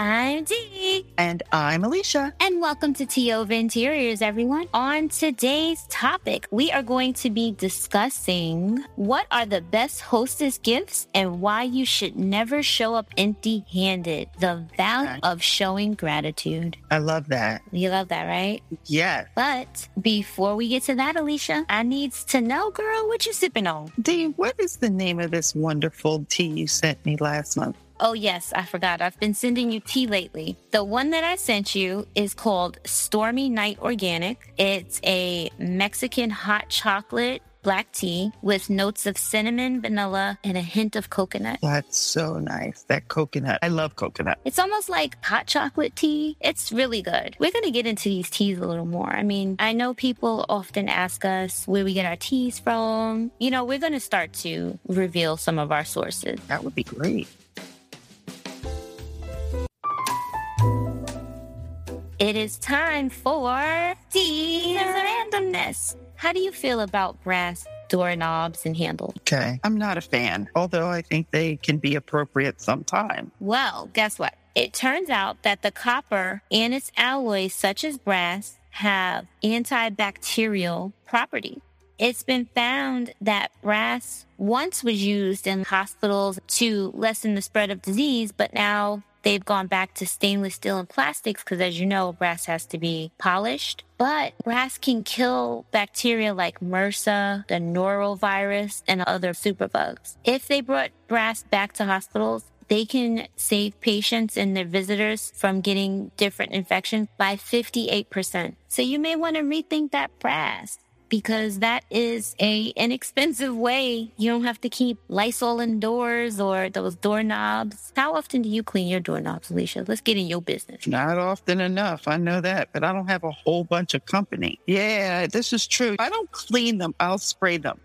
I'm Dee. And I'm Alicia. And welcome to Over Interiors, everyone. On today's topic, we are going to be discussing what are the best hostess gifts and why you should never show up empty handed. The value of showing gratitude. I love that. You love that, right? Yes. But before we get to that, Alicia, I needs to know, girl, what you sipping on? Dee, what is the name of this wonderful tea you sent me last month? Oh, yes, I forgot. I've been sending you tea lately. The one that I sent you is called Stormy Night Organic. It's a Mexican hot chocolate black tea with notes of cinnamon, vanilla, and a hint of coconut. That's so nice. That coconut. I love coconut. It's almost like hot chocolate tea. It's really good. We're going to get into these teas a little more. I mean, I know people often ask us where we get our teas from. You know, we're going to start to reveal some of our sources. That would be great. It is time for Teas Randomness. How do you feel about brass doorknobs and handles? Okay. I'm not a fan, although I think they can be appropriate sometime. Well, guess what? It turns out that the copper and its alloys, such as brass, have antibacterial properties. It's been found that brass once was used in hospitals to lessen the spread of disease, but now they've gone back to stainless steel and plastics because, as you know, brass has to be polished. But brass can kill bacteria like MRSA, the norovirus, and other superbugs. If they brought brass back to hospitals, they can save patients and their visitors from getting different infections by 58%. So you may want to rethink that brass because that is a inexpensive way. You don't have to keep Lysol indoors or those doorknobs. How often do you clean your doorknobs, Alicia? Let's get in your business. Not often enough. I know that, but I don't have a whole bunch of company. Yeah, this is true. I don't clean them. I'll spray them.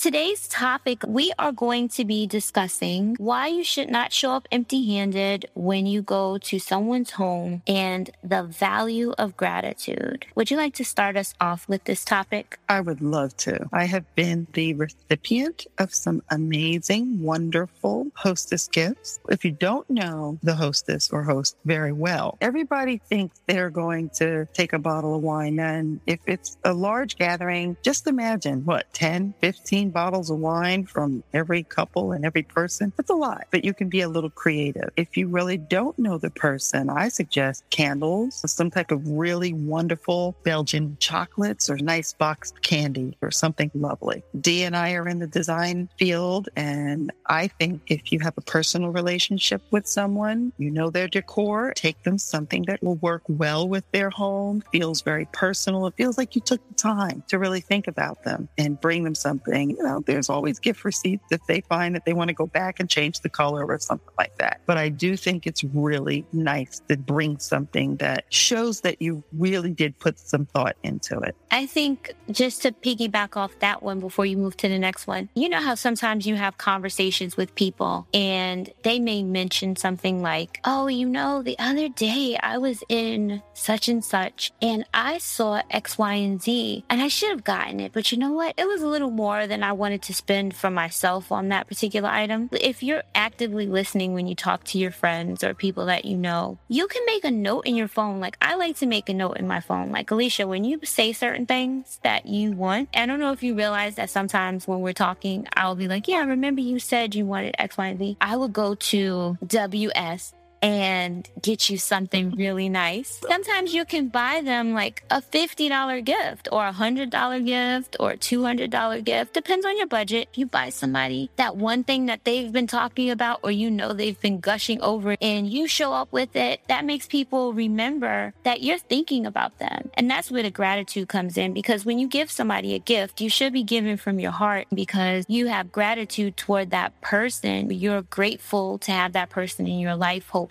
Today's topic, we are going to be discussing why you should not show up empty handed when you go to someone's home and the value of gratitude. Would you like to start us off with this topic? I would love to. I have been the recipient of some amazing, wonderful hostess gifts. If you don't know the hostess or host very well, everybody thinks they're going to take a bottle of wine. And if it's a large gathering, just imagine what, 10, 15 bottles of wine from every couple and every person. It's a lot, but you can be a little creative. If you really don't know the person, I suggest candles, some type of really wonderful Belgian chocolates or nice boxed candy or something lovely. Dee and I are in the design field, and I think if you have a personal relationship with someone, you know their decor, take them something that will work well with their home, feels very personal. It feels like you took the time to really think about them and bring them something you know, there's always gift receipts if they find that they want to go back and change the color or something like that. But I do think it's really nice to bring something that shows that you really did put some thought into it. I think just to piggyback off that one before you move to the next one, you know how sometimes you have conversations with people and they may mention something like, Oh, you know, the other day I was in such and such and I saw X, Y, and Z and I should have gotten it. But you know what? It was a little more than I wanted to spend for myself on that particular item. If you're actively listening when you talk to your friends or people that you know, you can make a note in your phone. Like I like to make a note in my phone. Like Alicia, when you say certain things that you want, I don't know if you realize that sometimes when we're talking, I'll be like, yeah, I remember you said you wanted X, Y, and Z. I would go to WS and get you something really nice. Sometimes you can buy them like a $50 gift or a $100 gift or a $200 gift. Depends on your budget. If You buy somebody that one thing that they've been talking about or you know they've been gushing over and you show up with it. That makes people remember that you're thinking about them. And that's where the gratitude comes in because when you give somebody a gift, you should be giving from your heart because you have gratitude toward that person. You're grateful to have that person in your life, hopefully,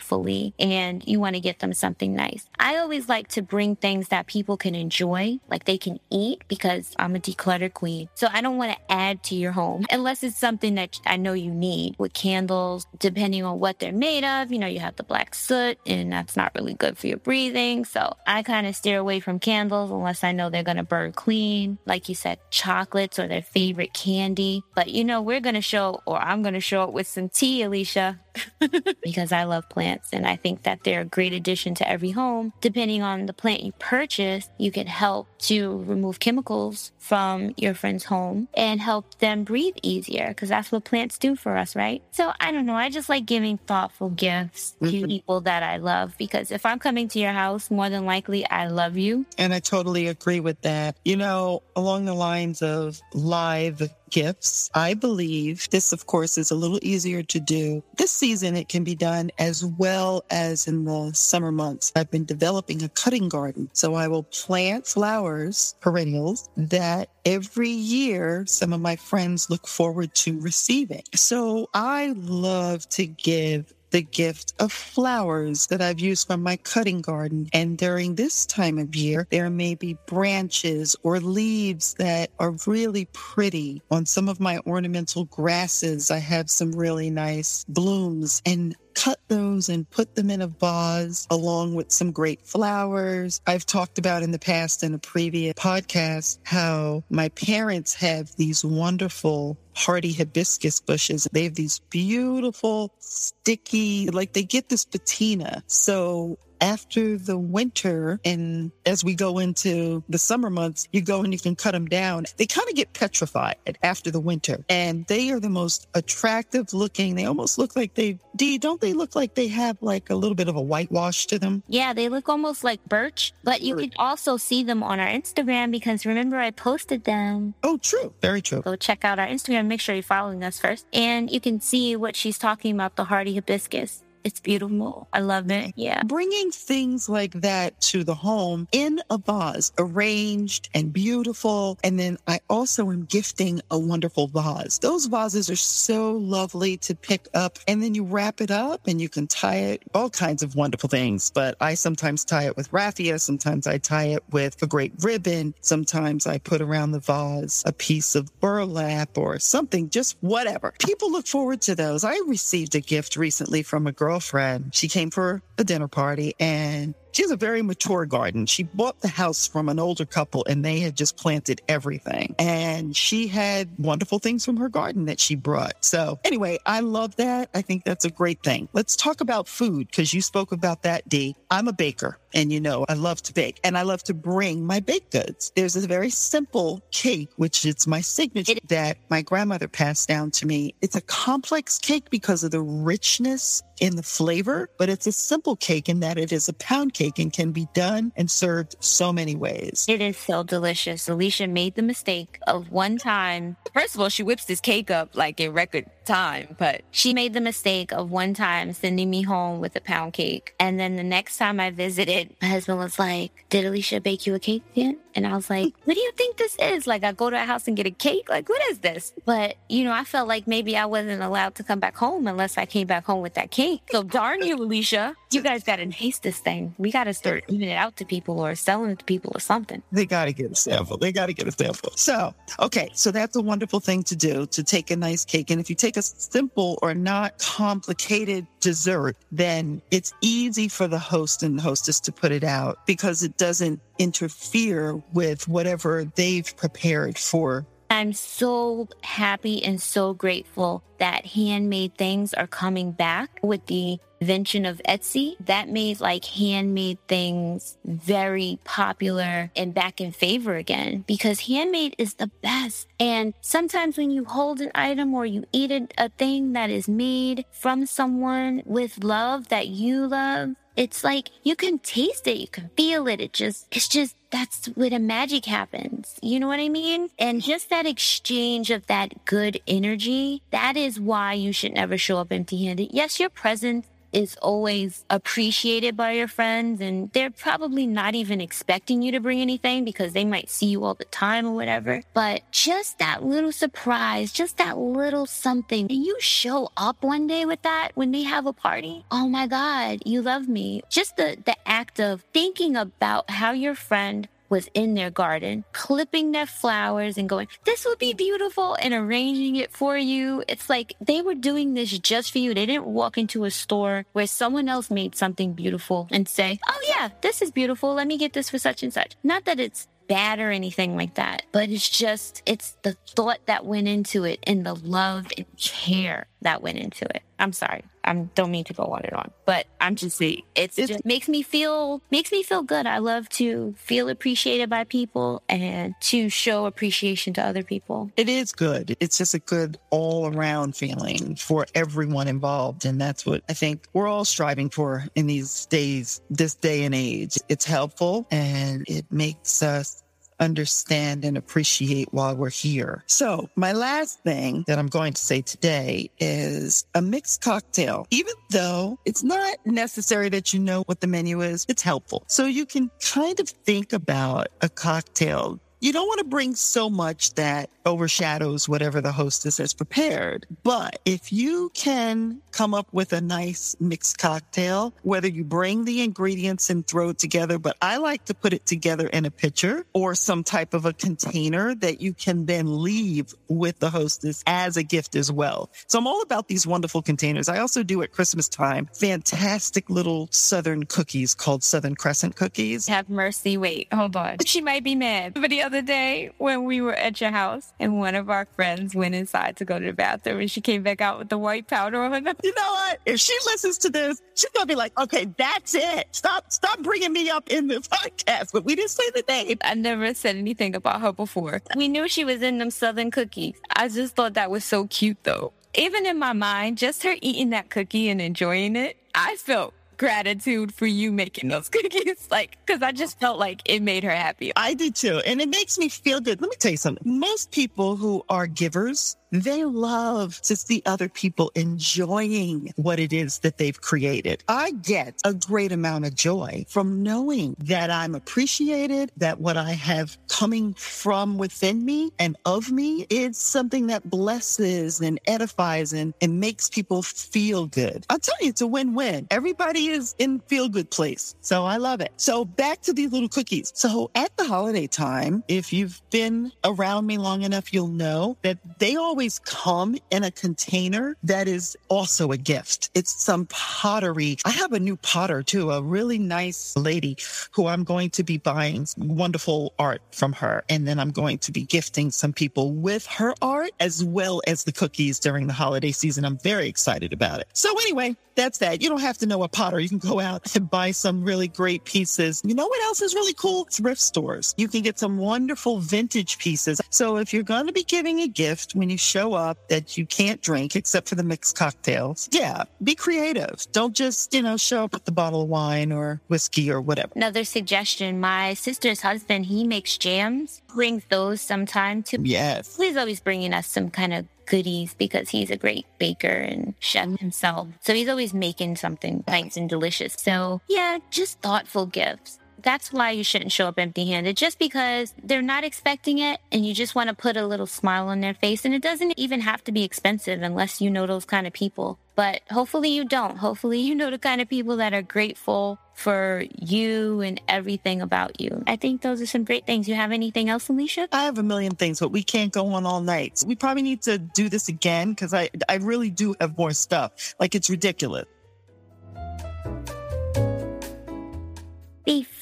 and you want to get them something nice. I always like to bring things that people can enjoy, like they can eat, because I'm a declutter queen. So I don't want to add to your home unless it's something that I know you need with candles, depending on what they're made of. You know, you have the black soot, and that's not really good for your breathing. So I kind of steer away from candles unless I know they're going to burn clean. Like you said, chocolates or their favorite candy. But you know, we're going to show, or I'm going to show it with some tea, Alicia because I love plants and I think that they're a great addition to every home. Depending on the plant you purchase, you can help to remove chemicals from your friend's home and help them breathe easier because that's what plants do for us, right? So I don't know. I just like giving thoughtful gifts to Mhm. people that I love because if I'm coming to your house, more than likely I love you. And I totally agree with that. You know, along the lines of live gifts, I believe this, of course, is a little easier to do. This season, it can be done as well as in the summer months. I've been developing a cutting garden. So I will plant flowers, perennials, that every year some of my friends look forward to receiving. So I love to give the gift of flowers that I've used from my cutting garden. And during this time of year, there may be branches or leaves that are really pretty. On some of my ornamental grasses, I have some really nice blooms and cut those and put them in a vase along with some great flowers. I've talked about in the past in a previous podcast how my parents have these wonderful hardy hibiscus bushes. They have these beautiful, sticky, like they get this patina. So after the winter and as we go into the summer months, you go and you can cut them down. They kind of get petrified after the winter and they are the most attractive looking. They almost look like they, Dee, don't they look like they have like a little bit of a whitewash to them? Yeah, they look almost like birch, but you can also see them on our Instagram because remember I posted them. Oh, true. Very true. Go check out our Instagram. Make sure you're following us first. And you can see what she's talking about the hardy hibiscus. It's beautiful. I love it. Yeah. Bringing things like that to the home in a vase, arranged and beautiful. And then I also am gifting a wonderful vase. Those vases are so lovely to pick up. And then you wrap it up and you can tie it all kinds of wonderful things. But I sometimes tie it with raffia. Sometimes I tie it with a great ribbon. Sometimes I put around the vase a piece of burlap or something, just whatever. People look forward to those. I received a gift recently from a girlfriend. She came for a dinner party and she has a very mature garden. She bought the house from an older couple and they had just planted everything. And she had wonderful things from her garden that she brought. So anyway, I love that. I think that's a great thing. Let's talk about food because you spoke about that, Dee. I'm a baker and you know, I love to bake and I love to bring my baked goods. There's a very simple cake, which is my signature that my grandmother passed down to me. It's a complex cake because of the richness in the flavor, but it's a simple cake in that it is a pound cake and can be done and served so many ways. It is so delicious. Alicia made the mistake of one time. First of all, she whips this cake up like in record time, but she made the mistake of one time sending me home with a pound cake. And then the next time I visited, my husband was like, Did Alicia bake you a cake yet? And I was like, What do you think this is? Like, I go to a house and get a cake? Like, what is this? But, you know, I felt like maybe I wasn't allowed to come back home unless I came back home with that cake. So darn you, Alicia. You guys got to taste this thing. We got to start giving it out to people or selling it to people or something. They got to get a sample. They got to get a sample. So, okay. So that's a wonderful thing to do to take a nice cake. And if you take a simple or not complicated dessert, then it's easy for the host and hostess to put it out because it doesn't interfere with whatever they've prepared for I'm so happy and so grateful that handmade things are coming back with the invention of Etsy. That made like handmade things very popular and back in favor again because handmade is the best. And sometimes when you hold an item or you eat a, thing that is made from someone with love that you love, it's like you can taste it, you can feel it. It just, it's just, that's where the magic happens. You know what I mean? And just that exchange of that good energy, that is why you should never show up empty handed. Yes, your presence is always appreciated by your friends and they're probably not even expecting you to bring anything because they might see you all the time or whatever. But just that little surprise, just that little something, and you show up one day with that when they have a party. Oh my God, you love me. Just the, the act of thinking about how your friend was in their garden, clipping their flowers and going, this would be beautiful and arranging it for you. It's like they were doing this just for you. They didn't walk into a store where someone else made something beautiful and say, oh yeah, this is beautiful. Let me get this for such and such. Not that it's bad or anything like that, but it's just, it's the thought that went into it and the love and care that went into it. I'm sorry. I don't mean to go on and on, but I'm just saying it's, it's just makes me feel makes me feel good. I love to feel appreciated by people and to show appreciation to other people. It is good. It's just a good all around feeling for everyone involved. And that's what I think we're all striving for in these days, this day and age. It's helpful and it makes us understand and appreciate while we're here. So my last thing that I'm going to say today is a mixed cocktail. Even though it's not necessary that you know what the menu is, it's helpful. So you can kind of think about a cocktail you don't want to bring so much that overshadows whatever the hostess has prepared. But if you can come up with a nice mixed cocktail, whether you bring the ingredients and throw it together, but I like to put it together in a pitcher or some type of a container that you can then leave with the hostess as a gift as well. So I'm all about these wonderful containers. I also do at Christmas time fantastic little Southern cookies called Southern Crescent cookies. Have mercy. Wait, hold on. She might be mad. But other day when we were at your house and one of our friends went inside to go to the bathroom and she came back out with the white powder on her. You know what? If she listens to this, she's gonna be like, okay, that's it. Stop, stop bringing me up in the podcast. But we didn't say the name. I never said anything about her before. We knew she was in them Southern cookies. I just thought that was so cute though. Even in my mind, just her eating that cookie and enjoying it, I felt gratitude for you making those cookies. Like, because I just felt like it made her happy. I did too. And it makes me feel good. Let me tell you something. Most people who are givers, they love to see other people enjoying what it is that they've created. I get a great amount of joy from knowing that I'm appreciated, that what I have coming from within me and of me is something that blesses and edifies and, and makes people feel good. I'll tell you, it's a win-win. Everybody is in feel good place. So I love it. So back to these little cookies. So at the holiday time, if you've been around me long enough, you'll know that they all always come in a container that is also a gift. It's some pottery. I have a new potter too, a really nice lady who I'm going to be buying wonderful art from her. And then I'm going to be gifting some people with her art as well as the cookies during the holiday season. I'm very excited about it. So anyway, that's that. You don't have to know a potter. You can go out and buy some really great pieces. You know what else is really cool? Thrift stores. You can get some wonderful vintage pieces. So if you're going to be giving a gift when you show up that you can't drink except for the mixed cocktails, yeah, be creative. Don't just, you know, show up with the bottle of wine or whiskey or whatever. Another suggestion my sister's husband, he makes jams, brings those sometime too. Yes. He's always bringing us some kind of goodies because he's a great baker and chef himself. So he's always making something nice and delicious. So yeah, just thoughtful gifts. That's why you shouldn't show up empty handed just because they're not expecting it and you just want to put a little smile on their face. And it doesn't even have to be expensive unless you know those kind of people. But hopefully you don't. Hopefully you know the kind of people that are grateful for you and everything about you. I think those are some great things. You have anything else, Alicia? I have a million things, but we can't go on all night. We probably need to do this again because I, I really do have more stuff. Like it's ridiculous.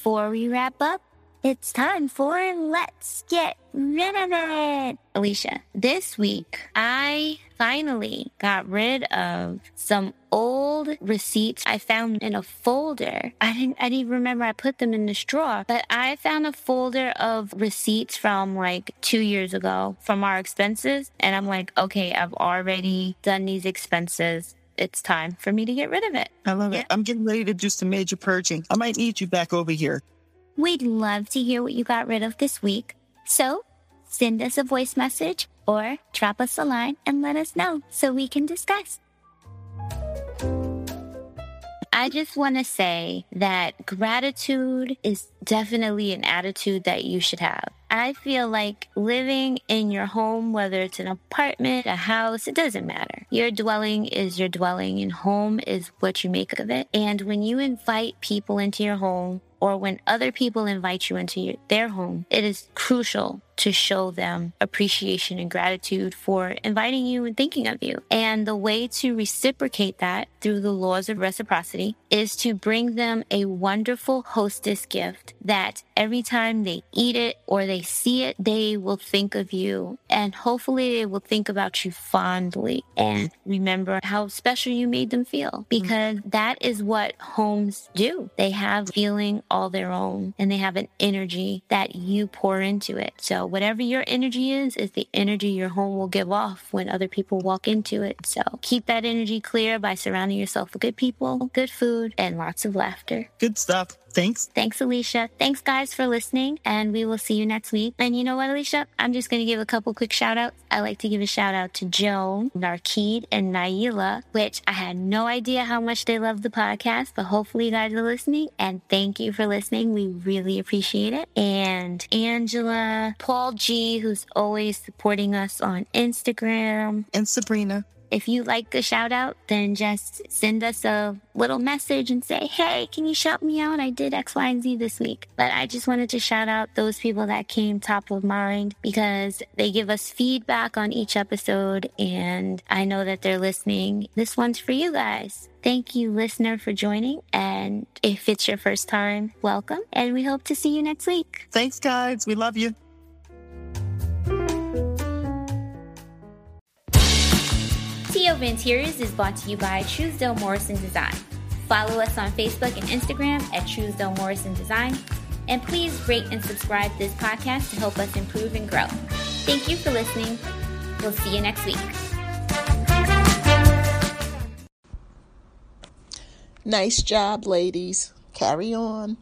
Before we wrap up, it's time for Let's Get Rid of It. Alicia, this week I finally got rid of some old receipts I found in a folder. I didn't I didn't remember I put them in this drawer, but I found a folder of receipts from like 2 years ago from our expenses and I'm like, okay, I've already done these expenses it's time for me to get rid of it. I love yeah. it. I'm getting ready to do some major purging. I might need you back over here. We'd love to hear what you got rid of this week. So send us a voice message or drop us a line and let us know so we can discuss. I just want to say that gratitude is definitely an attitude that you should have. I feel like living in your home, whether it's an apartment, a house, it doesn't matter. Your dwelling is your dwelling and home is what you make of it. And when you invite people into your home or when other people invite you into your, their home, it is crucial to show them appreciation and gratitude for inviting you and thinking of you. And the way to reciprocate that through the laws of reciprocity is to bring them a wonderful hostess gift that every time they eat it or they see it, they will think of you and hopefully they will think about you fondly and remember how special you made them feel mm-hmm. because that is what homes do. They have feeling all their own and they have an energy that you pour into it. So whatever your energy is, is the energy your home will give off when other people walk into it. So keep that energy clear by surrounding yourself with good people, good food, and lots of laughter. Good stuff. Thanks. Thanks, Alicia. Thanks, guys, for listening. And we will see you next week. And you know what, Alicia? I'm just going to give a couple quick shout outs. I like to give a shout out to Joan, Narkeed, and Naila, which I had no idea how much they love the podcast, but hopefully you guys are listening. And thank you for listening. We really appreciate it. And Angela, Paul G, who's always supporting us on Instagram, and Sabrina. If you like a shout out, then just send us a little message and say, Hey, can you shout me out? I did X, Y, and Z this week. But I just wanted to shout out those people that came top of mind because they give us feedback on each episode and I know that they're listening. This one's for you guys. Thank you, listener, for joining. And if it's your first time, welcome. And we hope to see you next week. Thanks, guys. We love you. TO Interiors is brought to you by Truesdale Morrison Design. Follow us on Facebook and Instagram at Truesdale Morrison Design. And please rate and subscribe to this podcast to help us improve and grow. Thank you for listening. We'll see you next week. Nice job, ladies. Carry on.